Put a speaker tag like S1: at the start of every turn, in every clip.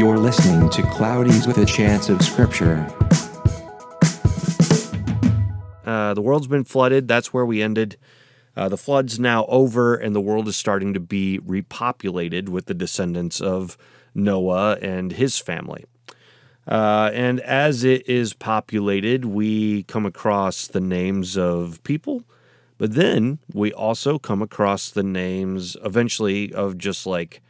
S1: You're listening to Cloudies with a Chance of Scripture.
S2: Uh, the world's been flooded. That's where we ended. Uh, the flood's now over, and the world is starting to be repopulated with the descendants of Noah and his family. Uh, and as it is populated, we come across the names of people, but then we also come across the names eventually of just like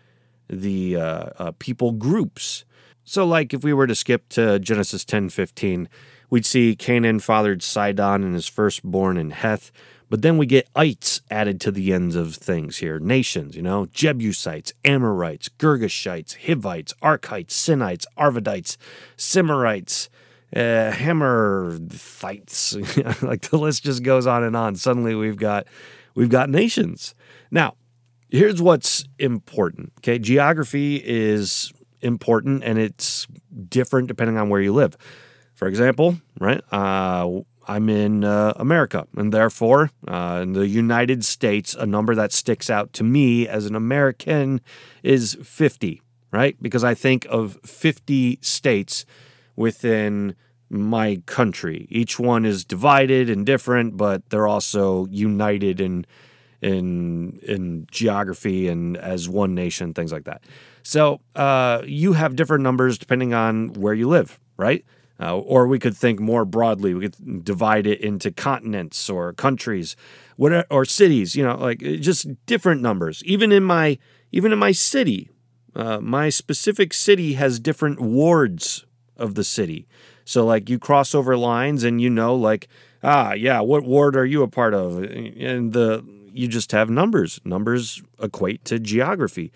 S2: the uh, uh, people groups. So, like if we were to skip to Genesis ten fifteen, we'd see Canaan fathered Sidon and his firstborn in Heth. But then we get ites added to the ends of things here. Nations, you know, Jebusites, Amorites, Girgashites, Hivites, Arkites, Sinites, Arvadites, Simerites, uh, Hamathites. like the list just goes on and on. Suddenly we've got we've got nations. Now, here's what's important. Okay, geography is important and it's different depending on where you live. For example, right? Uh, I'm in uh, America, and therefore, uh, in the United States, a number that sticks out to me as an American is 50, right? Because I think of 50 states within my country. Each one is divided and different, but they're also united in in in geography and as one nation, things like that. So uh, you have different numbers depending on where you live, right? Uh, or we could think more broadly. We could divide it into continents or countries, what or cities. You know, like uh, just different numbers. Even in my even in my city, uh, my specific city has different wards of the city. So like you cross over lines and you know like ah yeah what ward are you a part of and the you just have numbers. Numbers equate to geography.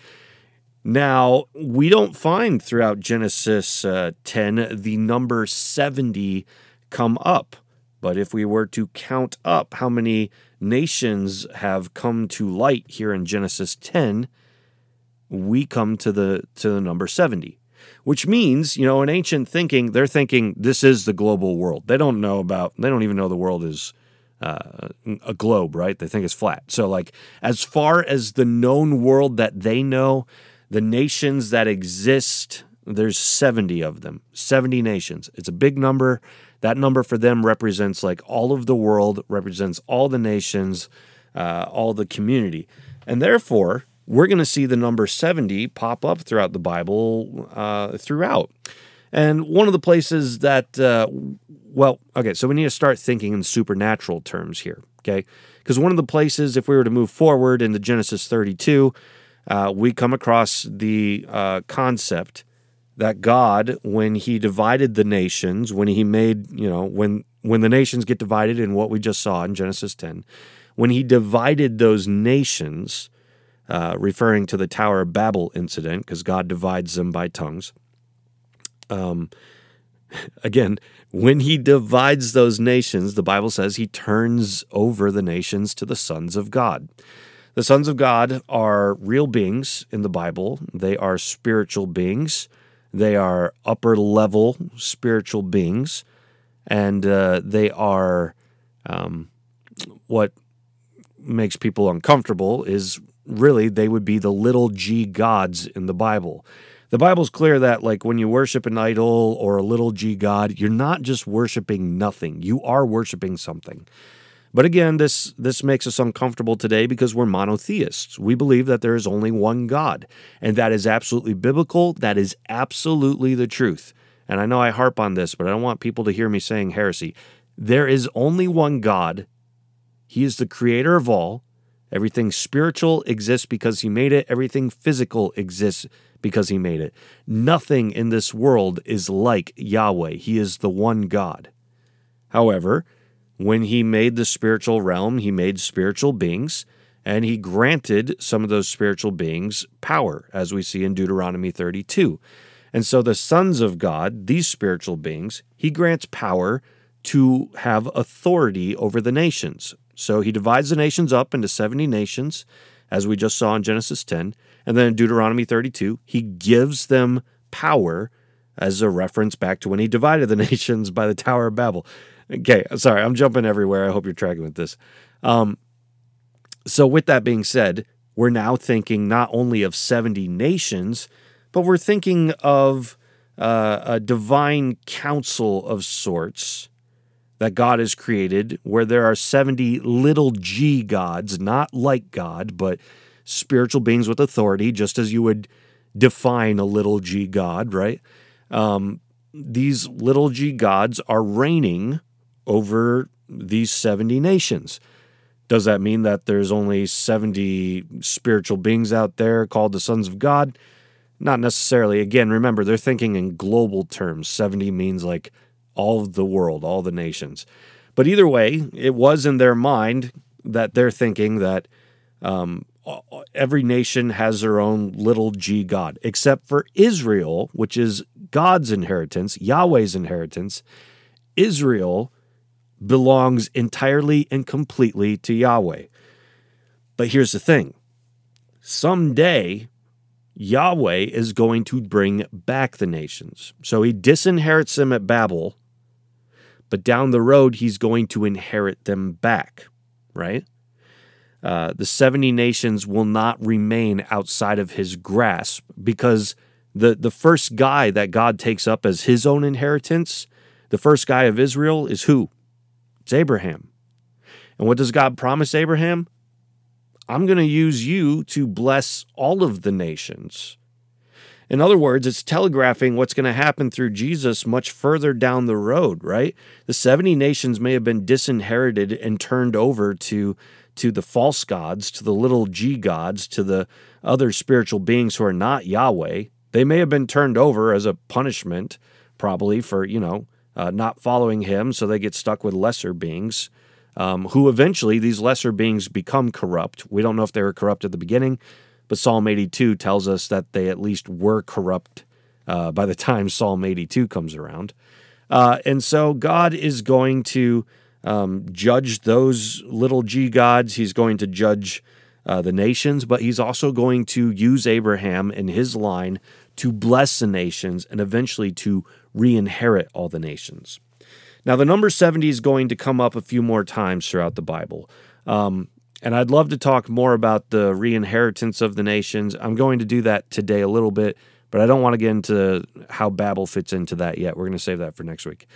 S2: Now, we don't find throughout Genesis uh, 10 the number 70 come up. But if we were to count up how many nations have come to light here in Genesis 10, we come to the to the number 70. Which means, you know, in ancient thinking, they're thinking this is the global world. They don't know about they don't even know the world is uh, a globe, right? They think it's flat. So like as far as the known world that they know, the nations that exist, there's 70 of them, 70 nations. It's a big number. That number for them represents like all of the world, represents all the nations, uh, all the community. And therefore, we're going to see the number 70 pop up throughout the Bible uh, throughout. And one of the places that, uh, well, okay, so we need to start thinking in supernatural terms here, okay? Because one of the places, if we were to move forward into Genesis 32, uh, we come across the uh, concept that God, when He divided the nations, when He made, you know, when when the nations get divided in what we just saw in Genesis 10, when He divided those nations, uh, referring to the Tower of Babel incident, because God divides them by tongues. Um, again, when He divides those nations, the Bible says He turns over the nations to the sons of God. The sons of God are real beings in the Bible. They are spiritual beings. They are upper level spiritual beings. And uh, they are um, what makes people uncomfortable is really they would be the little g gods in the Bible. The Bible's clear that, like, when you worship an idol or a little g god, you're not just worshiping nothing, you are worshiping something. But again, this, this makes us uncomfortable today because we're monotheists. We believe that there is only one God, and that is absolutely biblical. That is absolutely the truth. And I know I harp on this, but I don't want people to hear me saying heresy. There is only one God. He is the creator of all. Everything spiritual exists because he made it, everything physical exists because he made it. Nothing in this world is like Yahweh. He is the one God. However, when he made the spiritual realm, he made spiritual beings, and he granted some of those spiritual beings power, as we see in Deuteronomy 32. And so the sons of God, these spiritual beings, he grants power to have authority over the nations. So he divides the nations up into 70 nations, as we just saw in Genesis 10. And then in Deuteronomy 32, he gives them power as a reference back to when he divided the nations by the Tower of Babel. Okay, sorry, I'm jumping everywhere. I hope you're tracking with this. Um, so, with that being said, we're now thinking not only of 70 nations, but we're thinking of uh, a divine council of sorts that God has created, where there are 70 little g gods, not like God, but spiritual beings with authority, just as you would define a little g god, right? Um, these little g gods are reigning over these 70 nations. Does that mean that there's only 70 spiritual beings out there called the sons of God? Not necessarily. Again, remember, they're thinking in global terms. 70 means like all the world, all the nations. But either way, it was in their mind that they're thinking that um, every nation has their own little g God, except for Israel, which is God's inheritance, Yahweh's inheritance. Israel belongs entirely and completely to Yahweh. But here's the thing someday, Yahweh is going to bring back the nations. So he disinherits them at Babel, but down the road, he's going to inherit them back, right? Uh, the 70 nations will not remain outside of his grasp because the, the first guy that God takes up as his own inheritance, the first guy of Israel, is who? It's Abraham. And what does God promise Abraham? I'm going to use you to bless all of the nations. In other words, it's telegraphing what's going to happen through Jesus much further down the road, right? The 70 nations may have been disinherited and turned over to, to the false gods, to the little g gods, to the other spiritual beings who are not Yahweh. They may have been turned over as a punishment, probably for, you know, uh, not following him, so they get stuck with lesser beings, um, who eventually these lesser beings become corrupt. We don't know if they were corrupt at the beginning, but Psalm 82 tells us that they at least were corrupt uh, by the time Psalm 82 comes around. Uh, and so God is going to um, judge those little g gods. He's going to judge uh, the nations, but he's also going to use Abraham and his line to bless the nations and eventually to re inherit all the nations. Now, the number 70 is going to come up a few more times throughout the Bible. Um, and I'd love to talk more about the reinheritance of the nations. I'm going to do that today a little bit, but I don't want to get into how Babel fits into that yet. We're going to save that for next week.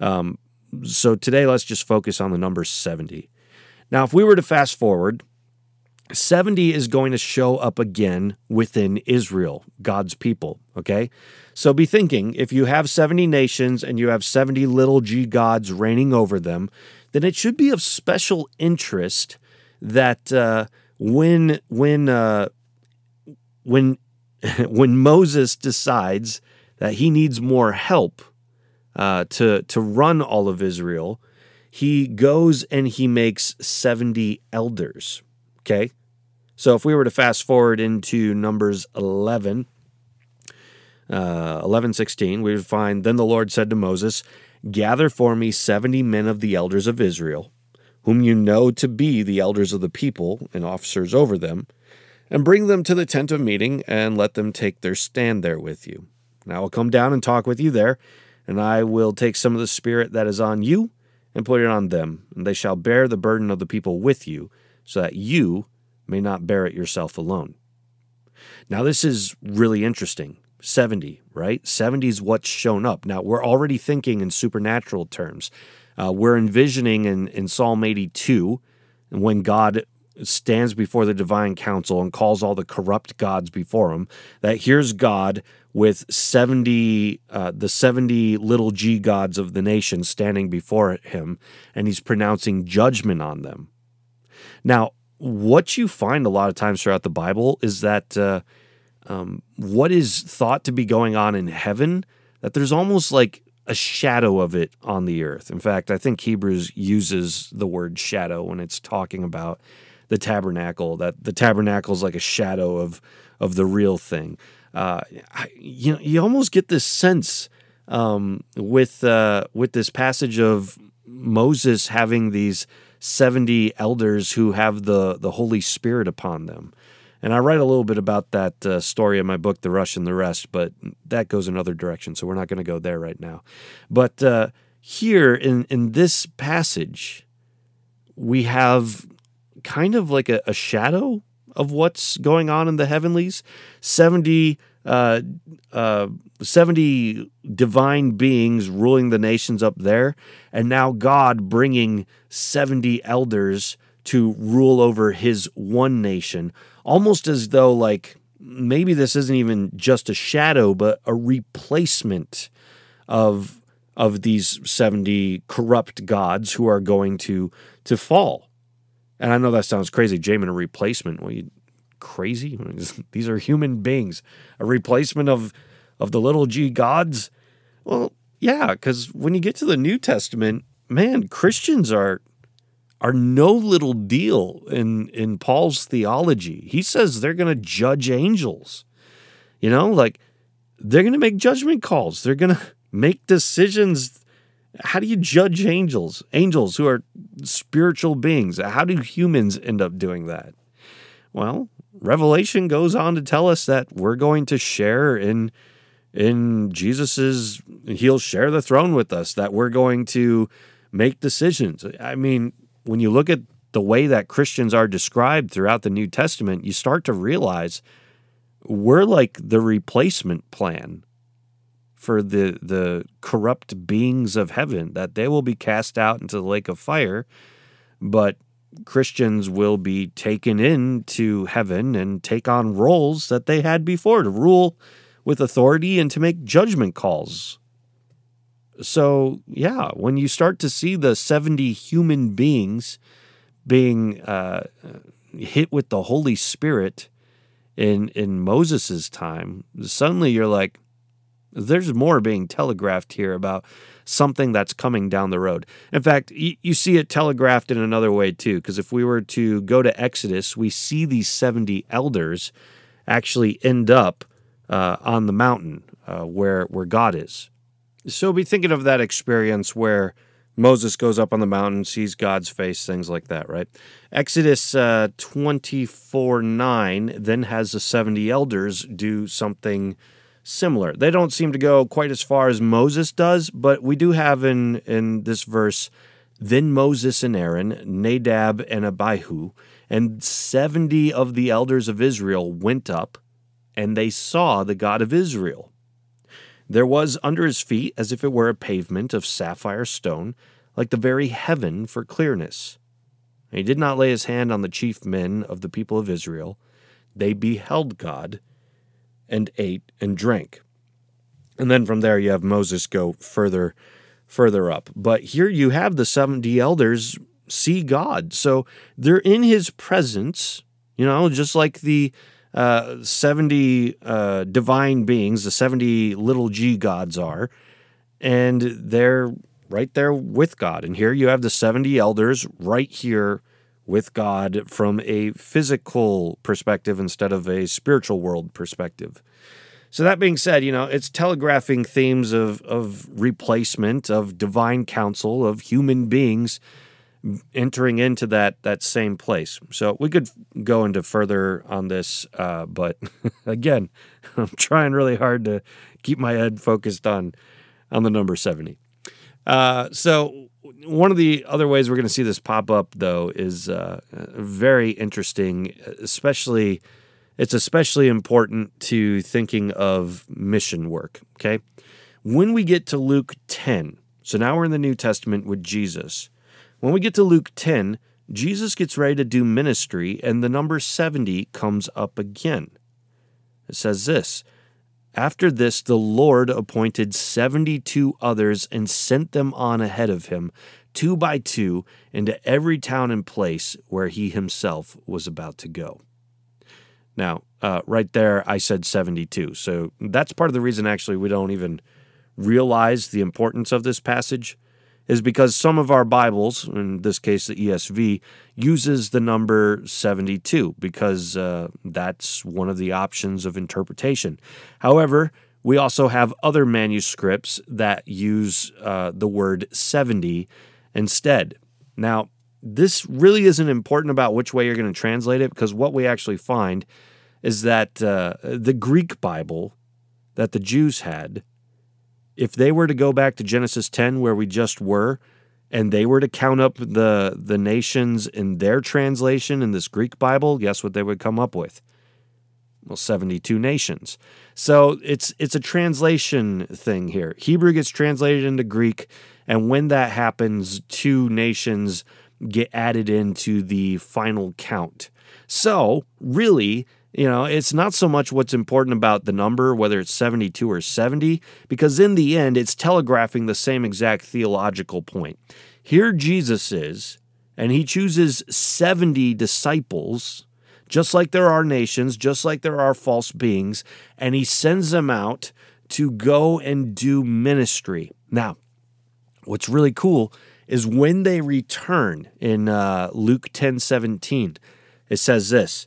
S2: Um, so today, let's just focus on the number 70. Now, if we were to fast forward, 70 is going to show up again within Israel, God's people. Okay. So be thinking if you have 70 nations and you have 70 little g gods reigning over them, then it should be of special interest that uh, when, when, uh, when, when Moses decides that he needs more help uh, to, to run all of Israel, he goes and he makes 70 elders. Okay. So if we were to fast forward into Numbers 11, uh, 11 16, we would find, Then the Lord said to Moses, Gather for me 70 men of the elders of Israel, whom you know to be the elders of the people and officers over them, and bring them to the tent of meeting and let them take their stand there with you. And I will come down and talk with you there, and I will take some of the spirit that is on you and put it on them, and they shall bear the burden of the people with you, so that you may not bear it yourself alone. Now, this is really interesting. 70, right? 70 is what's shown up. Now, we're already thinking in supernatural terms. Uh, we're envisioning in, in Psalm 82 when God stands before the divine council and calls all the corrupt gods before him, that here's God with 70, uh, the 70 little g gods of the nation standing before him, and he's pronouncing judgment on them. Now, what you find a lot of times throughout the Bible is that uh, um, what is thought to be going on in heaven, that there's almost like a shadow of it on the earth. In fact, I think Hebrews uses the word shadow when it's talking about the tabernacle, that the tabernacle is like a shadow of, of the real thing. Uh, you know, you almost get this sense um, with uh, with this passage of Moses having these 70 elders who have the, the Holy Spirit upon them. And I write a little bit about that uh, story in my book, The Rush and the Rest, but that goes another direction, so we're not going to go there right now. But uh, here in, in this passage, we have kind of like a, a, shadow of what's going on in the heavenlies 70 uh, uh, 70 divine beings ruling the nations up there, and now God bringing 70 elders to rule over his one nation, almost as though, like, maybe this isn't even just a shadow, but a replacement of of these 70 corrupt gods who are going to to fall. And I know that sounds crazy, Jamin, a replacement. Well, you crazy? These are human beings. A replacement of of the little g gods? Well, yeah, because when you get to the New Testament, man, Christians are are no little deal in in Paul's theology. He says they're going to judge angels. You know, like they're going to make judgment calls. They're going to make decisions. How do you judge angels? Angels who are spiritual beings. How do humans end up doing that? Well, Revelation goes on to tell us that we're going to share in in Jesus's he'll share the throne with us that we're going to make decisions. I mean, when you look at the way that Christians are described throughout the New Testament, you start to realize we're like the replacement plan for the the corrupt beings of heaven that they will be cast out into the lake of fire but Christians will be taken into heaven and take on roles that they had before to rule with authority and to make judgment calls. So, yeah, when you start to see the 70 human beings being uh, hit with the Holy Spirit in, in Moses' time, suddenly you're like, there's more being telegraphed here about something that's coming down the road. In fact, you, you see it telegraphed in another way too, because if we were to go to Exodus, we see these 70 elders actually end up uh, on the mountain uh, where, where God is. So be thinking of that experience where Moses goes up on the mountain, sees God's face, things like that, right? Exodus uh, 24 9 then has the 70 elders do something similar. They don't seem to go quite as far as Moses does, but we do have in in this verse then Moses and Aaron, Nadab and Abihu, and 70 of the elders of Israel went up, and they saw the God of Israel. There was under his feet as if it were a pavement of sapphire stone, like the very heaven for clearness. And he did not lay his hand on the chief men of the people of Israel. They beheld God and ate and drank. And then from there you have Moses go further further up. But here you have the 70 elders see God. So they're in his presence, you know, just like the uh, 70 uh, divine beings, the 70 little g gods are, and they're right there with God. And here you have the 70 elders right here with God from a physical perspective instead of a spiritual world perspective. So that being said, you know, it's telegraphing themes of of replacement, of divine council, of human beings entering into that that same place. So we could go into further on this, uh, but again, I'm trying really hard to keep my head focused on on the number seventy. Uh, so one of the other ways we're going to see this pop up, though, is uh, very interesting. Especially, it's especially important to thinking of mission work. Okay, when we get to Luke ten, so now we're in the New Testament with Jesus. When we get to Luke ten, Jesus gets ready to do ministry, and the number seventy comes up again. It says this. After this, the Lord appointed 72 others and sent them on ahead of him, two by two, into every town and place where he himself was about to go. Now, uh, right there, I said 72. So that's part of the reason, actually, we don't even realize the importance of this passage is because some of our Bibles, in this case the ESV, uses the number 72 because uh, that's one of the options of interpretation. However, we also have other manuscripts that use uh, the word 70 instead. Now, this really isn't important about which way you're going to translate it because what we actually find is that uh, the Greek Bible that the Jews had if they were to go back to Genesis 10 where we just were and they were to count up the the nations in their translation in this Greek Bible, guess what they would come up with? Well, 72 nations. So it's it's a translation thing here. Hebrew gets translated into Greek, and when that happens, two nations get added into the final count. So, really, you know, it's not so much what's important about the number, whether it's 72 or 70, because in the end, it's telegraphing the same exact theological point. Here Jesus is, and he chooses 70 disciples, just like there are nations, just like there are false beings, and he sends them out to go and do ministry. Now, what's really cool is when they return in uh, Luke 10 17, it says this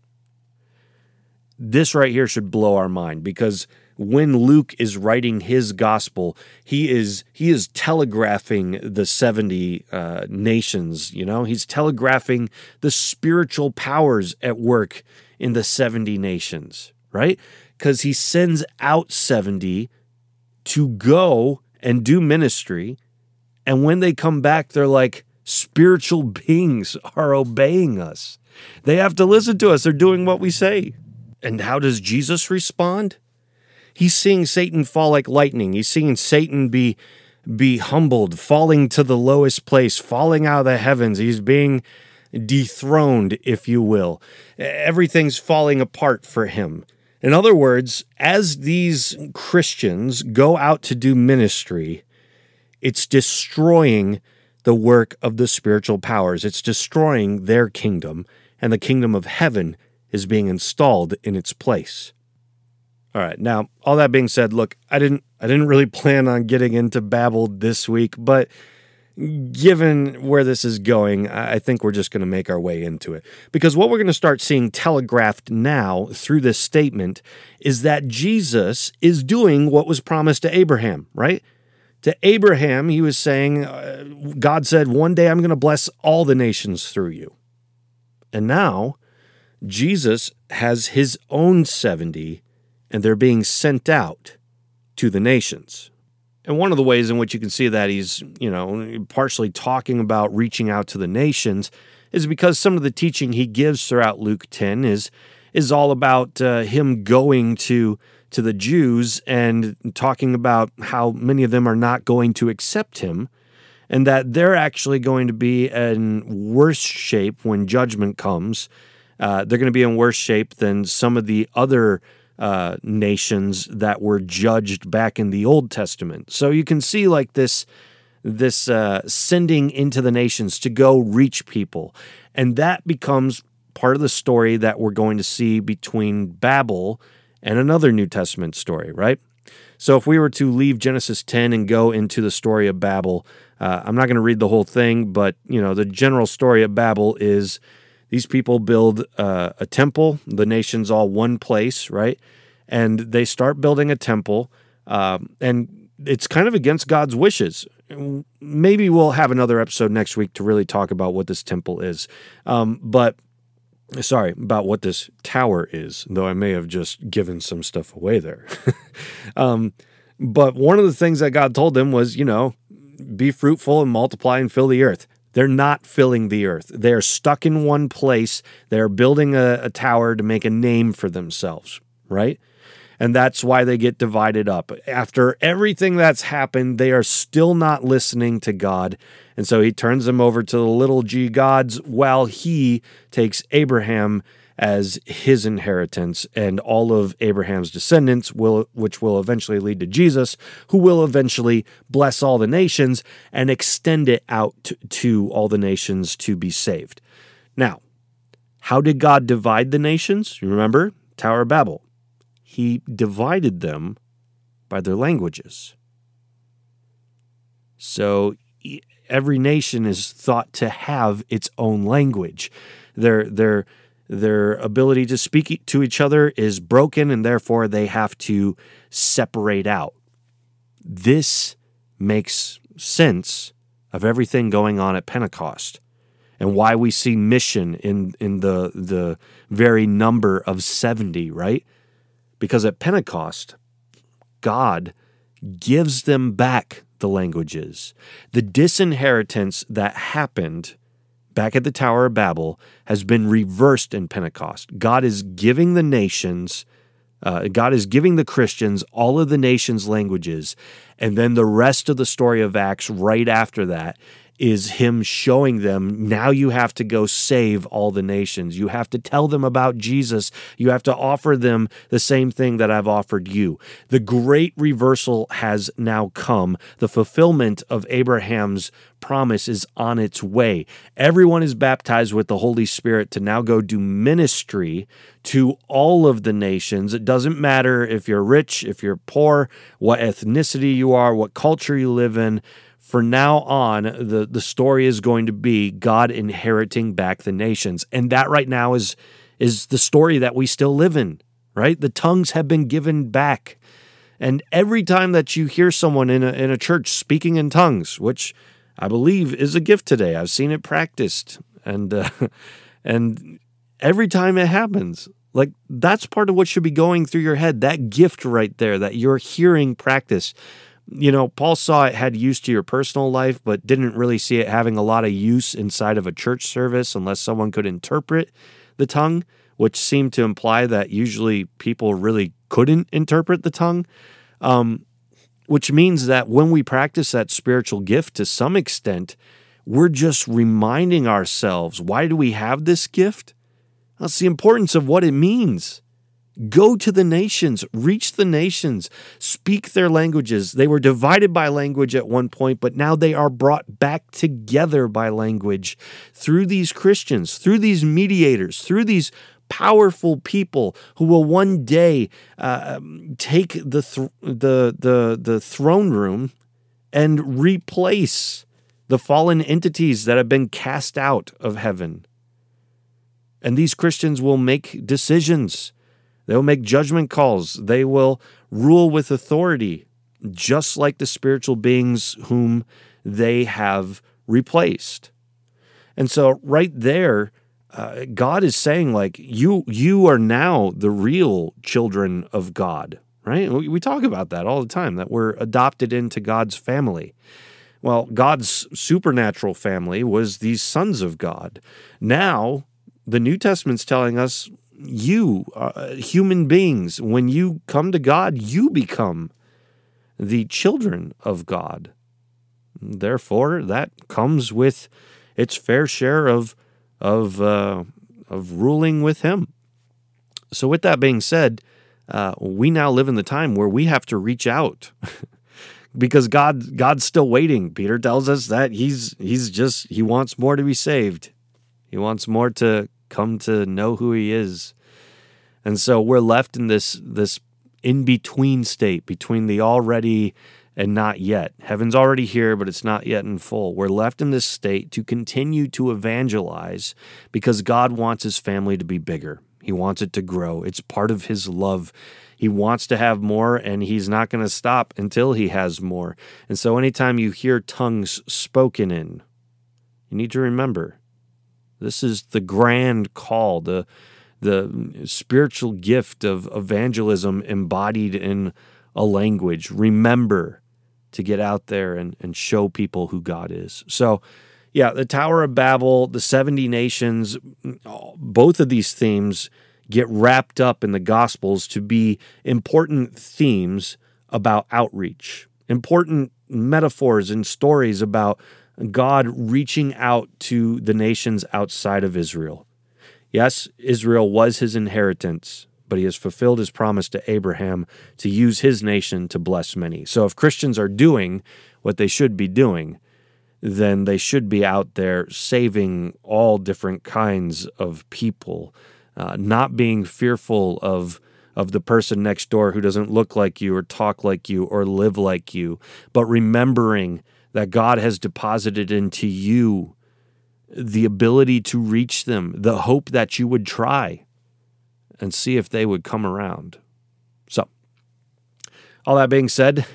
S2: This right here should blow our mind because when Luke is writing his gospel, he is he is telegraphing the 70 uh, nations, you know? He's telegraphing the spiritual powers at work in the 70 nations, right? Cuz he sends out 70 to go and do ministry and when they come back, they're like, spiritual beings are obeying us. They have to listen to us. They're doing what we say. And how does Jesus respond? He's seeing Satan fall like lightning. He's seeing Satan be be humbled, falling to the lowest place, falling out of the heavens. He's being dethroned, if you will. Everything's falling apart for him. In other words, as these Christians go out to do ministry, it's destroying the work of the spiritual powers. It's destroying their kingdom, and the kingdom of heaven is being installed in its place. All right. Now, all that being said, look, I didn't I didn't really plan on getting into Babel this week, but given where this is going, I think we're just going to make our way into it. Because what we're going to start seeing telegraphed now through this statement is that Jesus is doing what was promised to Abraham, right? To Abraham, he was saying, uh, God said, One day I'm going to bless all the nations through you. And now, Jesus has his own 70, and they're being sent out to the nations. And one of the ways in which you can see that he's, you know, partially talking about reaching out to the nations is because some of the teaching he gives throughout Luke 10 is is all about uh, him going to to the Jews and talking about how many of them are not going to accept him and that they're actually going to be in worse shape when judgment comes. Uh, they're going to be in worse shape than some of the other uh, nations that were judged back in the Old Testament. So you can see like this this uh, sending into the nations to go reach people, and that becomes part of the story that we're going to see between Babel and another New Testament story, right? So if we were to leave Genesis 10 and go into the story of Babel, uh, I'm not going to read the whole thing, but you know the general story of Babel is these people build uh, a temple. The nation's all one place, right? And they start building a temple, um, and it's kind of against God's wishes. Maybe we'll have another episode next week to really talk about what this temple is. Um, but sorry about what this tower is, though I may have just given some stuff away there. um, but one of the things that God told them was, you know, be fruitful and multiply and fill the earth. They're not filling the earth. They're stuck in one place. They're building a, a tower to make a name for themselves, right? And that's why they get divided up. After everything that's happened, they are still not listening to God. And so he turns them over to the little g gods while he takes Abraham as his inheritance and all of Abraham's descendants will which will eventually lead to Jesus who will eventually bless all the nations and extend it out to, all the nations to be saved. Now, how did God divide the nations? You remember Tower of Babel he divided them by their languages. So every nation is thought to have its own language. Their their their ability to speak to each other is broken, and therefore they have to separate out. This makes sense of everything going on at Pentecost and why we see mission in, in the, the very number of 70, right? Because at Pentecost, God gives them back the languages. The disinheritance that happened back at the Tower of Babel has been reversed in Pentecost. God is giving the nations, uh, God is giving the Christians all of the nations' languages. And then the rest of the story of Acts, right after that, is him showing them now you have to go save all the nations. You have to tell them about Jesus. You have to offer them the same thing that I've offered you. The great reversal has now come. The fulfillment of Abraham's promise is on its way. Everyone is baptized with the Holy Spirit to now go do ministry to all of the nations. It doesn't matter if you're rich, if you're poor, what ethnicity you are, what culture you live in for now on, the, the story is going to be God inheriting back the nations. And that right now is, is the story that we still live in, right? The tongues have been given back. And every time that you hear someone in a, in a church speaking in tongues, which I believe is a gift today, I've seen it practiced. And, uh, and every time it happens, like that's part of what should be going through your head. That gift right there that you're hearing practice you know, Paul saw it had use to your personal life, but didn't really see it having a lot of use inside of a church service unless someone could interpret the tongue, which seemed to imply that usually people really couldn't interpret the tongue. Um, which means that when we practice that spiritual gift to some extent, we're just reminding ourselves why do we have this gift? That's the importance of what it means. Go to the nations, reach the nations, speak their languages. They were divided by language at one point, but now they are brought back together by language through these Christians, through these mediators, through these powerful people who will one day uh, take the, th- the, the, the throne room and replace the fallen entities that have been cast out of heaven. And these Christians will make decisions they will make judgment calls. They will rule with authority, just like the spiritual beings whom they have replaced. And so, right there, uh, God is saying, like, you, you are now the real children of God, right? We, we talk about that all the time, that we're adopted into God's family. Well, God's supernatural family was these sons of God. Now, the New Testament's telling us you, uh, human beings, when you come to God, you become the children of God. Therefore, that comes with its fair share of of uh, of ruling with Him. So, with that being said, uh, we now live in the time where we have to reach out. because God God's still waiting. Peter tells us that he's he's just he wants more to be saved. He wants more to come to know who he is. And so we're left in this this in between state between the already and not yet. Heaven's already here, but it's not yet in full. We're left in this state to continue to evangelize because God wants his family to be bigger. He wants it to grow. It's part of his love. He wants to have more, and he's not going to stop until he has more. And so, anytime you hear tongues spoken in, you need to remember this is the grand call, the the spiritual gift of evangelism embodied in a language. Remember to get out there and, and show people who God is. So, yeah, the Tower of Babel, the 70 nations, both of these themes get wrapped up in the Gospels to be important themes about outreach, important metaphors and stories about God reaching out to the nations outside of Israel. Yes, Israel was his inheritance, but he has fulfilled his promise to Abraham to use his nation to bless many. So if Christians are doing what they should be doing, then they should be out there saving all different kinds of people, uh, not being fearful of of the person next door who doesn't look like you or talk like you or live like you, but remembering that God has deposited into you the ability to reach them, the hope that you would try and see if they would come around. So, all that being said,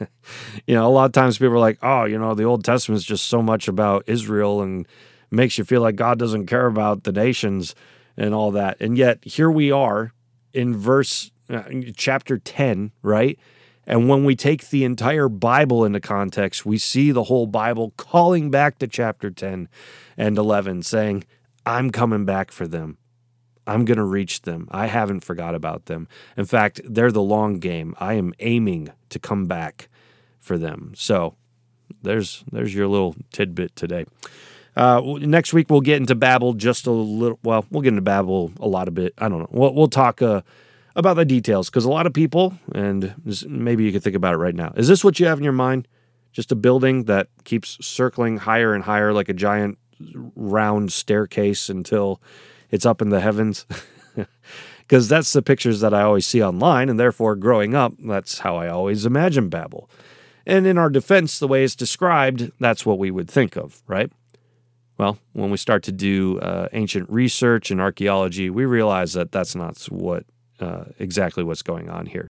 S2: you know, a lot of times people are like, oh, you know, the Old Testament is just so much about Israel and makes you feel like God doesn't care about the nations and all that. And yet, here we are in verse uh, chapter 10, right? And when we take the entire Bible into context, we see the whole Bible calling back to chapter 10 and 11, saying, I'm coming back for them. I'm going to reach them. I haven't forgot about them. In fact, they're the long game. I am aiming to come back for them. So there's there's your little tidbit today. Uh, next week we'll get into Babel just a little. Well, we'll get into Babel a lot of bit. I don't know. We'll, we'll talk uh, about the details because a lot of people, and maybe you could think about it right now. Is this what you have in your mind? Just a building that keeps circling higher and higher like a giant round staircase until it's up in the heavens. Because that's the pictures that I always see online, and therefore, growing up, that's how I always imagine Babel. And in our defense, the way it's described, that's what we would think of, right? Well, when we start to do uh, ancient research and archaeology, we realize that that's not what uh, exactly what's going on here.